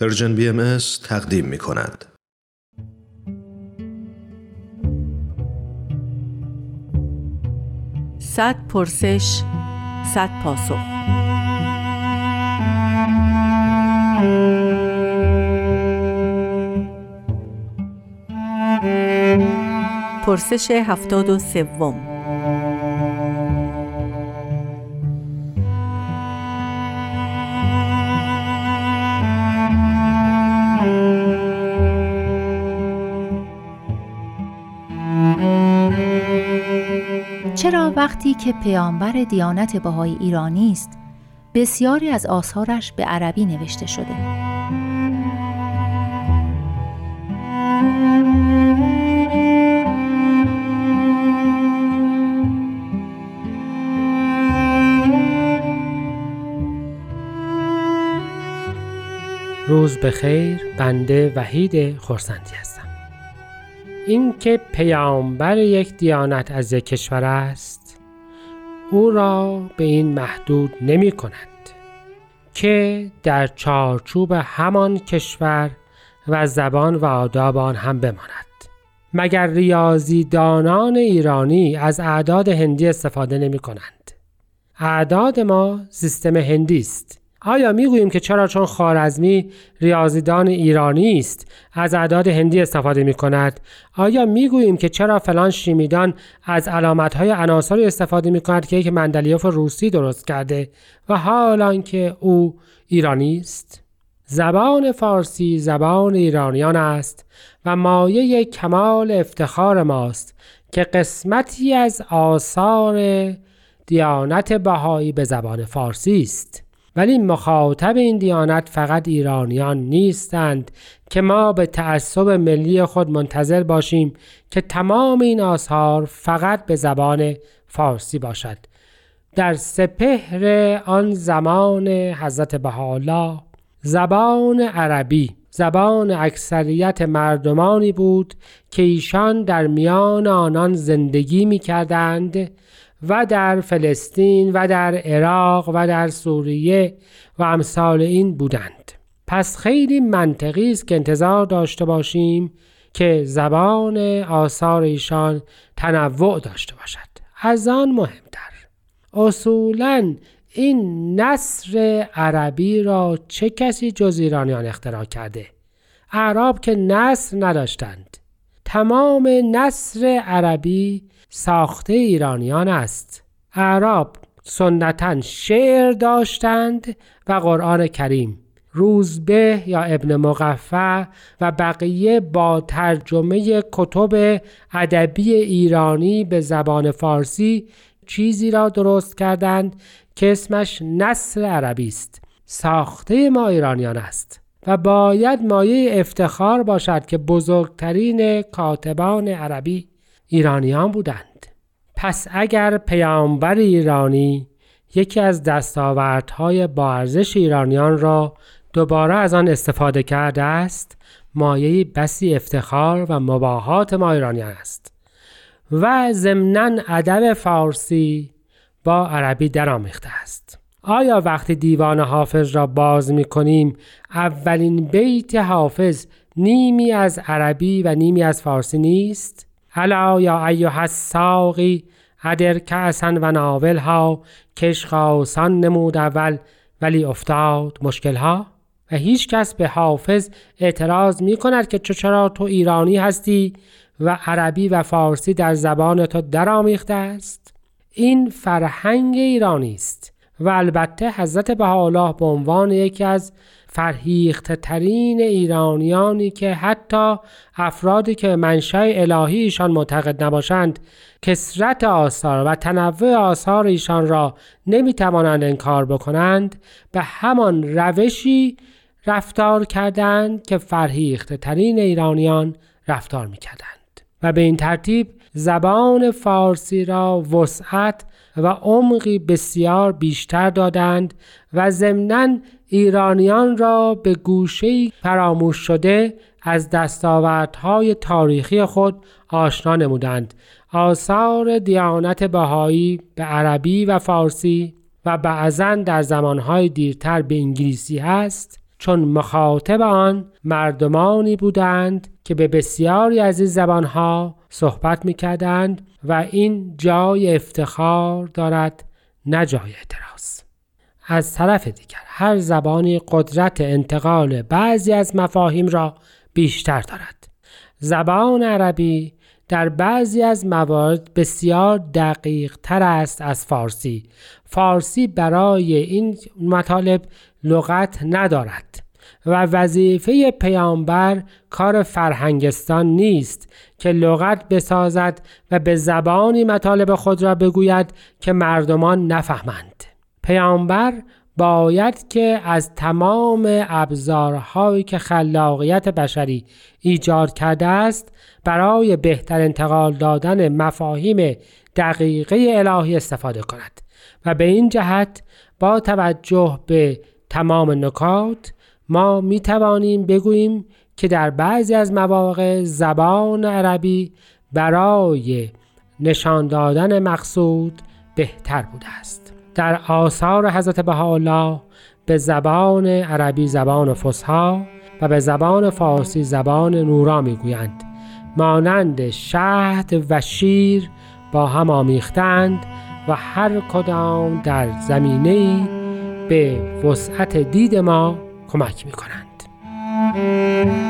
پرژن بی ام تقدیم می کند. صد پرسش صد پاسخ پرسش هفتاد و سوم وقتی که پیامبر دیانت بهای ایرانی است بسیاری از آثارش به عربی نوشته شده؟ روز به خیر بنده وحید خورسندی هستم اینکه پیامبر یک دیانت از یک کشور است او را به این محدود نمی کند که در چارچوب همان کشور و زبان و آداب آن هم بماند. مگر ریاضیدانان ایرانی از اعداد هندی استفاده نمی کنند؟ اعداد ما سیستم هندی است. آیا می‌گوییم که چرا چون خارزمی ریاضیدان ایرانی است از اعداد هندی استفاده می کند؟ آیا می‌گوییم که چرا فلان شیمیدان از علامت های عناصری استفاده می کند که یک مندلیوف روسی درست کرده و حالان که او ایرانی است؟ زبان فارسی زبان ایرانیان است و مایه کمال افتخار ماست که قسمتی از آثار دیانت بهایی به زبان فارسی است. ولی مخاطب این دیانت فقط ایرانیان نیستند که ما به تعصب ملی خود منتظر باشیم که تمام این آثار فقط به زبان فارسی باشد. در سپهر آن زمان حضرت بهاءالله زبان عربی زبان اکثریت مردمانی بود که ایشان در میان آنان زندگی می کردند و در فلسطین و در عراق و در سوریه و امثال این بودند. پس خیلی منطقی است که انتظار داشته باشیم که زبان آثار ایشان تنوع داشته باشد. از آن مهمتر. اصولا این نصر عربی را چه کسی جز ایرانیان اختراع کرده؟ اعراب که نصر نداشتند. تمام نصر عربی ساخته ایرانیان است. اعراب سنتا شعر داشتند و قرآن کریم روزبه یا ابن مقفع و بقیه با ترجمه کتب ادبی ایرانی به زبان فارسی چیزی را درست کردند که اسمش نصر عربی است. ساخته ما ایرانیان است و باید مایه افتخار باشد که بزرگترین کاتبان عربی ایرانیان بودند پس اگر پیامبر ایرانی یکی از دستاوردهای با ارزش ایرانیان را دوباره از آن استفاده کرده است مایه بسی افتخار و مباهات ما ایرانیان است و ضمنا ادب فارسی با عربی درآمیخته است آیا وقتی دیوان حافظ را باز می کنیم اولین بیت حافظ نیمی از عربی و نیمی از فارسی نیست؟ الا یا ایها الساقی ادر کأسا و ناول ها کش خاصان نمود اول ولی افتاد مشکل ها. و هیچ کس به حافظ اعتراض می کند که چرا تو ایرانی هستی و عربی و فارسی در زبان تو درآمیخته است. این فرهنگ ایرانی است و البته حضرت بهاءالله به عنوان یکی از فرهیخته ترین ایرانیانی که حتی افرادی که منشأ الهی ایشان معتقد نباشند کسرت آثار و تنوع آثار ایشان را نمی توانند انکار بکنند به همان روشی رفتار کردند که فرهیخته ترین ایرانیان رفتار می کردند و به این ترتیب زبان فارسی را وسعت و عمقی بسیار بیشتر دادند و ضمناً ایرانیان را به گوشه فراموش شده از دستاوردهای تاریخی خود آشنا نمودند. آثار دیانت بهایی به عربی و فارسی و بعضا در زمانهای دیرتر به انگلیسی هست چون مخاطب آن مردمانی بودند که به بسیاری از این زبانها صحبت می کردند و این جای افتخار دارد نه جای اعتراض. از طرف دیگر هر زبانی قدرت انتقال بعضی از مفاهیم را بیشتر دارد. زبان عربی در بعضی از موارد بسیار دقیق تر است از فارسی. فارسی برای این مطالب لغت ندارد. و وظیفه پیامبر کار فرهنگستان نیست که لغت بسازد و به زبانی مطالب خود را بگوید که مردمان نفهمند. پیامبر باید که از تمام ابزارهایی که خلاقیت بشری ایجاد کرده است برای بهتر انتقال دادن مفاهیم دقیقه الهی استفاده کند و به این جهت با توجه به تمام نکات ما می توانیم بگوییم که در بعضی از مواقع زبان عربی برای نشان دادن مقصود بهتر بوده است. در آثار حضرت بهاءالله به زبان عربی زبان فصحا و به زبان فارسی زبان نورا می‌گویند. مانند شهد و شیر با هم آمیختند و هر کدام در زمینه به وسعت دید ما کمک می کنند.